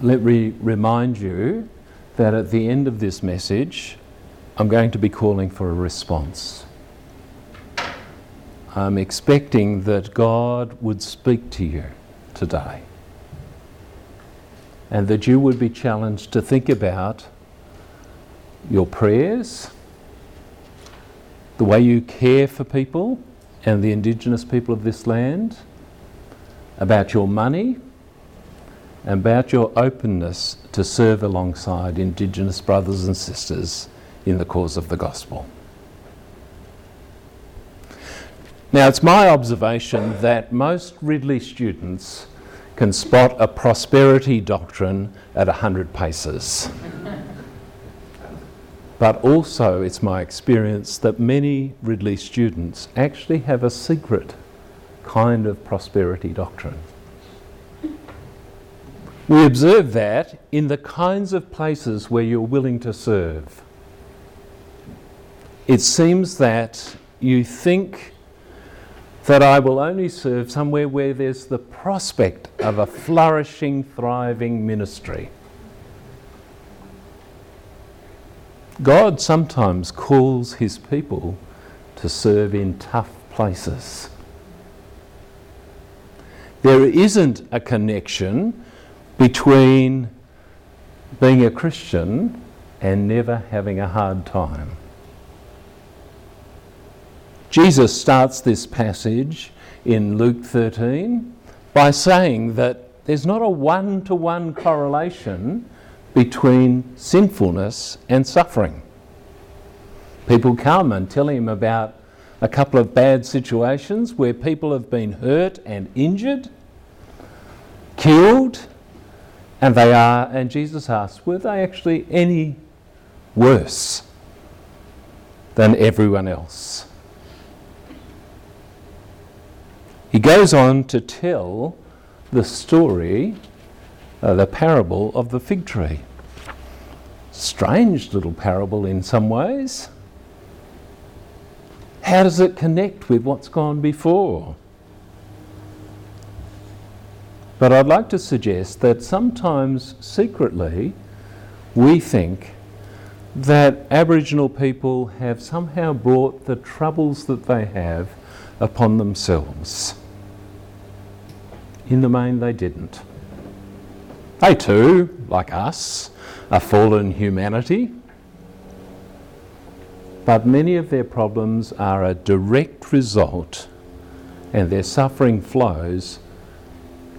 let me remind you that at the end of this message, I'm going to be calling for a response. I'm expecting that God would speak to you today and that you would be challenged to think about your prayers, the way you care for people and the Indigenous people of this land, about your money, about your openness to serve alongside Indigenous brothers and sisters in the cause of the gospel. Now, it's my observation that most Ridley students can spot a prosperity doctrine at 100 paces. but also, it's my experience that many Ridley students actually have a secret kind of prosperity doctrine. We observe that in the kinds of places where you're willing to serve. It seems that you think that I will only serve somewhere where there's the prospect of a flourishing, thriving ministry. God sometimes calls his people to serve in tough places. There isn't a connection between being a Christian and never having a hard time. Jesus starts this passage in Luke 13 by saying that there's not a one to one correlation between sinfulness and suffering. People come and tell him about a couple of bad situations where people have been hurt and injured, killed, and they are, and Jesus asks, were they actually any worse than everyone else? He goes on to tell the story, uh, the parable of the fig tree. Strange little parable in some ways. How does it connect with what's gone before? But I'd like to suggest that sometimes secretly we think that Aboriginal people have somehow brought the troubles that they have upon themselves. In the main, they didn't. They too, like us, are fallen humanity. But many of their problems are a direct result, and their suffering flows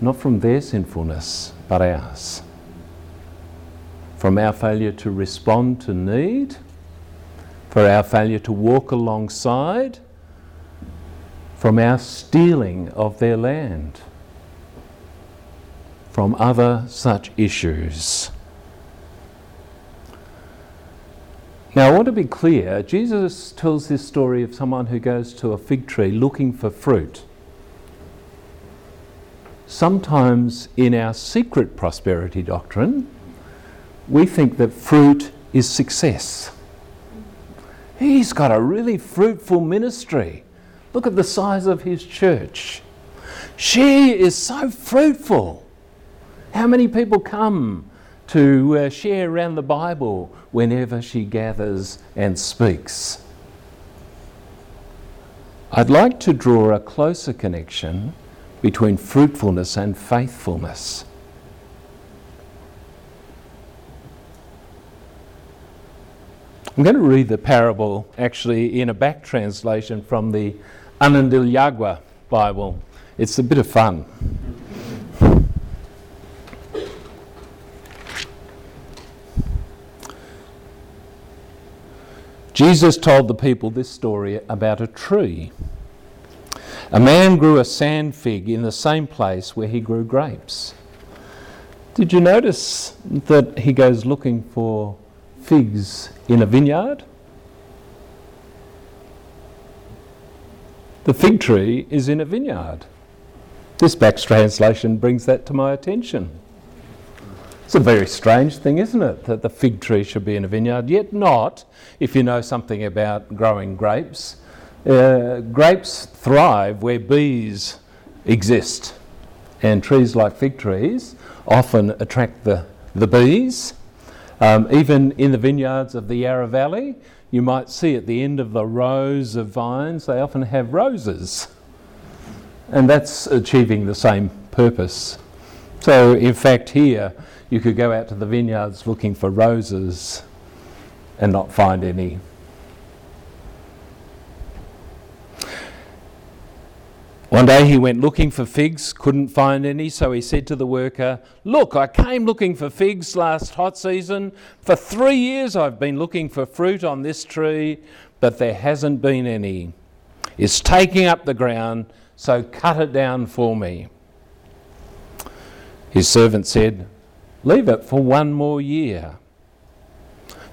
not from their sinfulness, but ours. From our failure to respond to need, for our failure to walk alongside, from our stealing of their land, from other such issues. Now, I want to be clear Jesus tells this story of someone who goes to a fig tree looking for fruit sometimes in our secret prosperity doctrine, we think that fruit is success. He's got a really fruitful ministry. Look at the size of his church. She is so fruitful. How many people come to uh, share around the Bible whenever she gathers and speaks? I'd like to draw a closer connection between fruitfulness and faithfulness. I'm going to read the parable actually in a back translation from the Anandil Bible. It's a bit of fun. Jesus told the people this story about a tree. A man grew a sand fig in the same place where he grew grapes. Did you notice that he goes looking for figs in a vineyard? The fig tree is in a vineyard. This back translation brings that to my attention. It's a very strange thing, isn't it, that the fig tree should be in a vineyard, yet not if you know something about growing grapes uh, grapes thrive where bees exist. And trees like fig trees often attract the, the bees. Um, even in the vineyards of the Yarra Valley, you might see at the end of the rows of vines, they often have roses. And that's achieving the same purpose. So, in fact, here you could go out to the vineyards looking for roses and not find any. One day he went looking for figs, couldn't find any, so he said to the worker, Look, I came looking for figs last hot season. For three years I've been looking for fruit on this tree, but there hasn't been any. It's taking up the ground, so cut it down for me. His servant said, Leave it for one more year.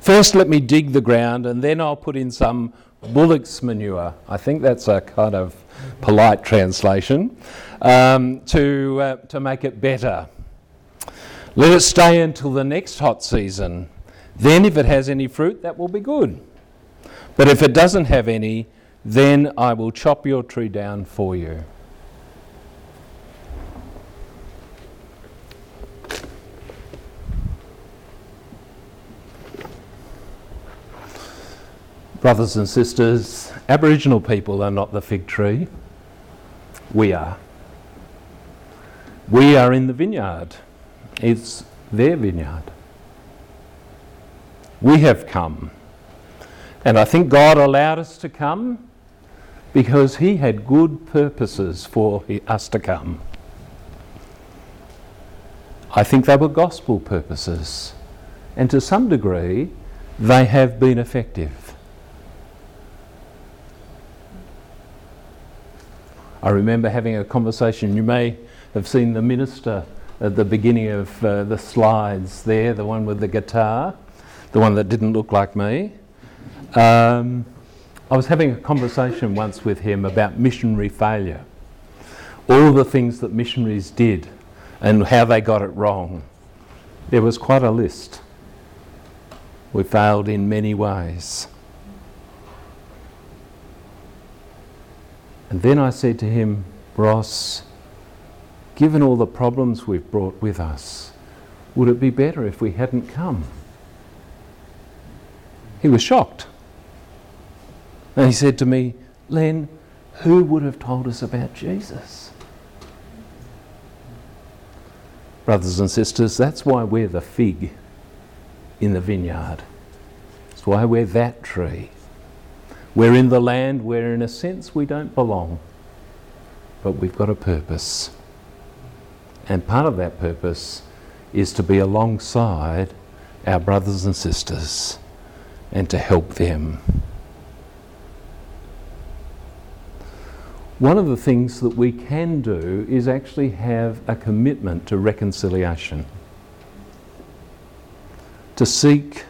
First, let me dig the ground, and then I'll put in some bullock's manure. I think that's a kind of polite translation um, to, uh, to make it better. Let it stay until the next hot season. Then, if it has any fruit, that will be good. But if it doesn't have any, then I will chop your tree down for you. Brothers and sisters, Aboriginal people are not the fig tree. We are. We are in the vineyard. It's their vineyard. We have come. And I think God allowed us to come because He had good purposes for us to come. I think they were gospel purposes. And to some degree, they have been effective. I remember having a conversation. You may have seen the minister at the beginning of uh, the slides there, the one with the guitar, the one that didn't look like me. Um, I was having a conversation once with him about missionary failure, all the things that missionaries did and how they got it wrong. There was quite a list. We failed in many ways. And then I said to him, Ross, given all the problems we've brought with us, would it be better if we hadn't come? He was shocked. And he said to me, Len, who would have told us about Jesus? Brothers and sisters, that's why we're the fig in the vineyard. That's why we're that tree. We're in the land where, in a sense, we don't belong, but we've got a purpose. And part of that purpose is to be alongside our brothers and sisters and to help them. One of the things that we can do is actually have a commitment to reconciliation, to seek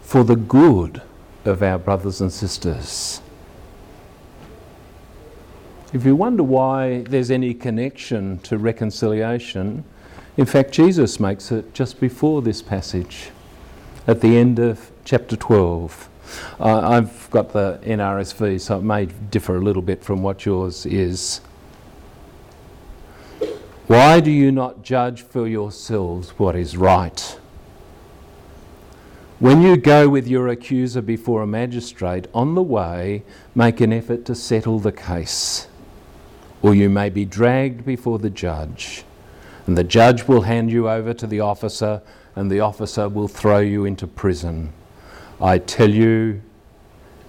for the good of our brothers and sisters. If you wonder why there's any connection to reconciliation, in fact, Jesus makes it just before this passage, at the end of chapter 12. Uh, I've got the NRSV, so it may differ a little bit from what yours is. Why do you not judge for yourselves what is right? When you go with your accuser before a magistrate, on the way, make an effort to settle the case. Or you may be dragged before the judge, and the judge will hand you over to the officer, and the officer will throw you into prison. I tell you,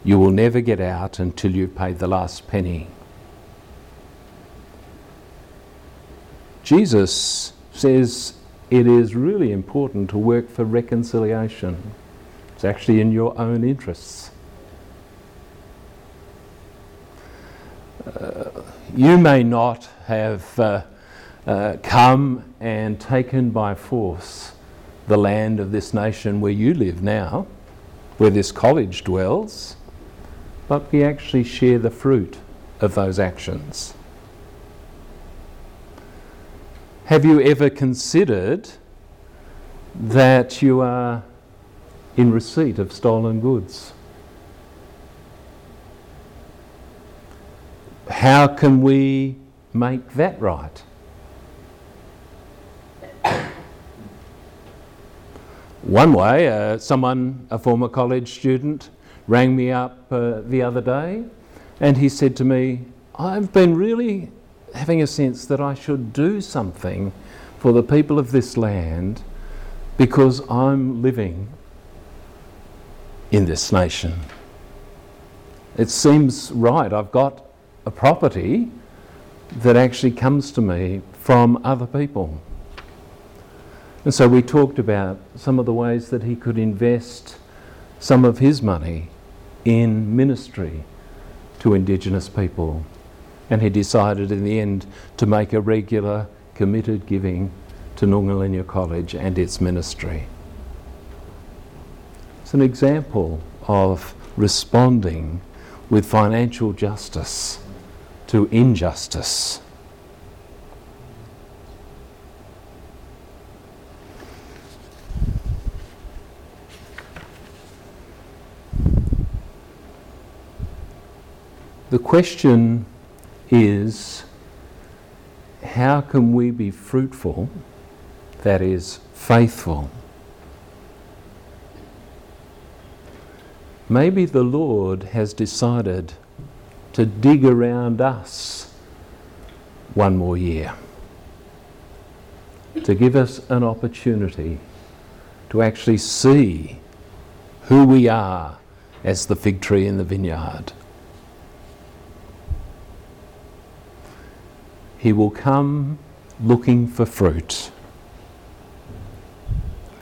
you will never get out until you've paid the last penny. Jesus says it is really important to work for reconciliation. It's actually in your own interests. Uh, you may not have uh, uh, come and taken by force the land of this nation where you live now, where this college dwells, but we actually share the fruit of those actions. Have you ever considered that you are in receipt of stolen goods. How can we make that right? One way, uh, someone, a former college student, rang me up uh, the other day and he said to me, I've been really having a sense that I should do something for the people of this land because I'm living in this nation. It seems right. I've got a property that actually comes to me from other people. And so we talked about some of the ways that he could invest some of his money in ministry to Indigenous people. And he decided in the end to make a regular, committed giving to Noongar College and its ministry. It's an example of responding with financial justice to injustice. The question is how can we be fruitful, that is, faithful? Maybe the Lord has decided to dig around us one more year, to give us an opportunity to actually see who we are as the fig tree in the vineyard. He will come looking for fruit.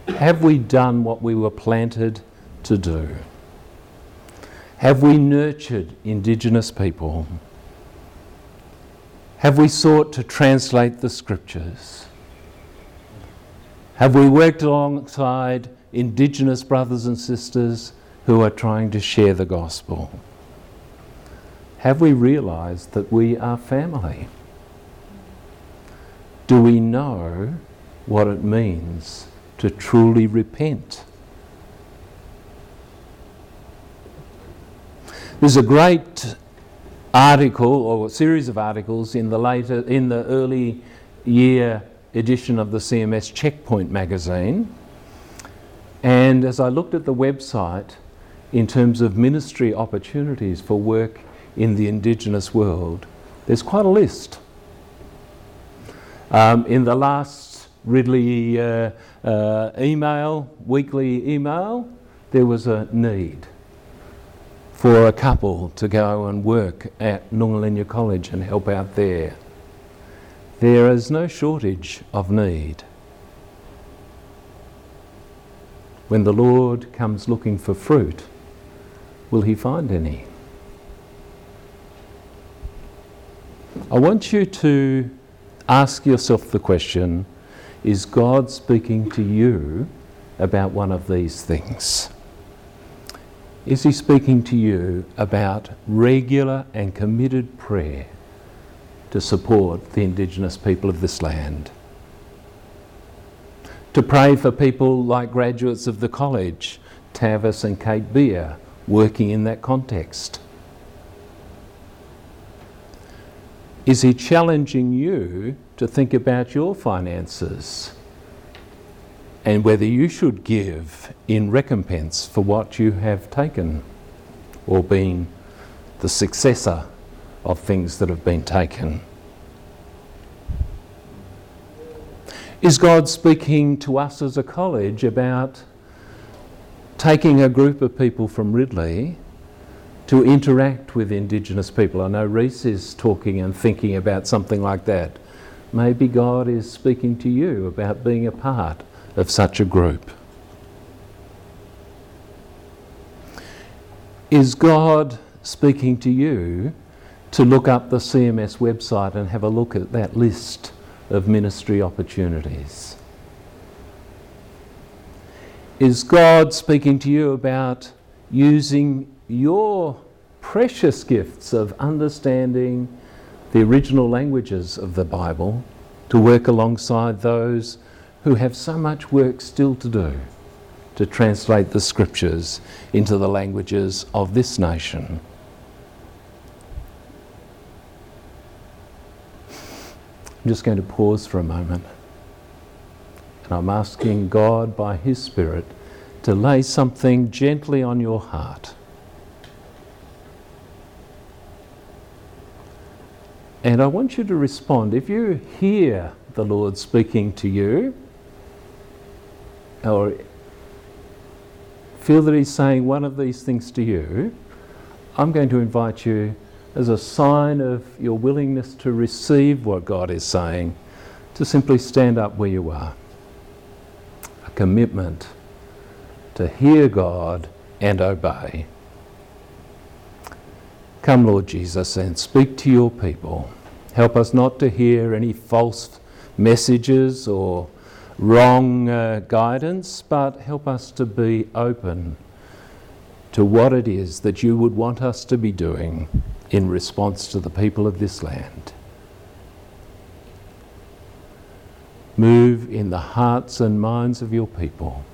Have we done what we were planted to do? Have we nurtured Indigenous people? Have we sought to translate the scriptures? Have we worked alongside Indigenous brothers and sisters who are trying to share the gospel? Have we realised that we are family? Do we know what it means to truly repent? There's a great article or series of articles in the later in the early year edition of the CMS Checkpoint magazine. And as I looked at the website in terms of ministry opportunities for work in the Indigenous world, there's quite a list. Um, in the last Ridley uh, uh, email, weekly email, there was a need for a couple to go and work at Noongar College and help out there. There is no shortage of need. When the Lord comes looking for fruit, will he find any? I want you to ask yourself the question is God speaking to you about one of these things? Is He speaking to you about regular and committed prayer to support the Indigenous people of this land? To pray for people like graduates of the college, Tavis and Kate Beer, working in that context? Is he challenging you to think about your finances and whether you should give in recompense for what you have taken or been the successor of things that have been taken? Is God speaking to us as a college about taking a group of people from Ridley to interact with Indigenous people. I know Reese is talking and thinking about something like that. Maybe God is speaking to you about being a part of such a group. Is God speaking to you to look up the CMS website and have a look at that list of ministry opportunities? Is God speaking to you about using your precious gifts of understanding the original languages of the Bible to work alongside those who have so much work still to do to translate the scriptures into the languages of this nation. I'm just going to pause for a moment And I'm asking God by His Spirit to lay something gently on your heart. And I want you to respond. If you hear the Lord speaking to you, or feel that He's saying one of these things to you, I'm going to invite you as a sign of your willingness to receive what God is saying to simply stand up where you are. A commitment to hear God and obey. Come, Lord Jesus, and speak to your people. Help us not to hear any false messages or wrong uh, guidance, but help us to be open to what it is that you would want us to be doing in response to the people of this land. Move in the hearts and minds of your people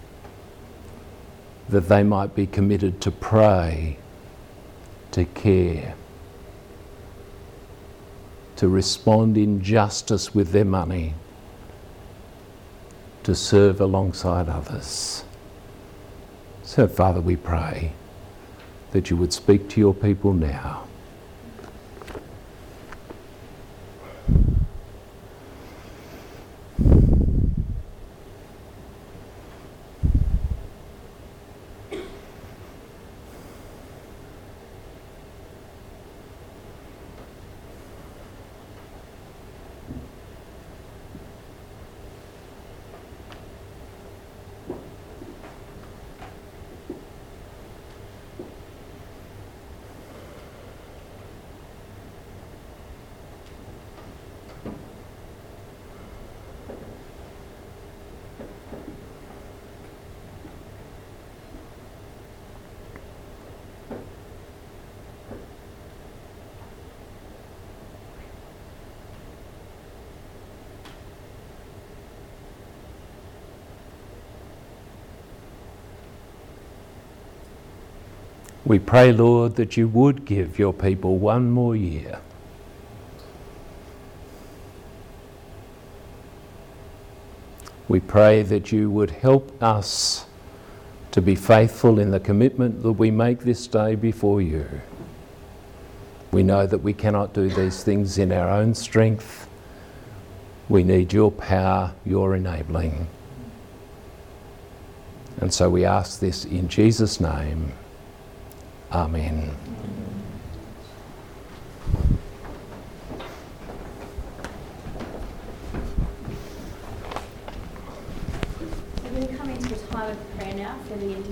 that they might be committed to pray, to care, to respond in justice with their money, to serve alongside others. So, Father, we pray that you would speak to your people now. We pray, Lord, that you would give your people one more year. We pray that you would help us to be faithful in the commitment that we make this day before you. We know that we cannot do these things in our own strength. We need your power, your enabling. And so we ask this in Jesus' name. Amen.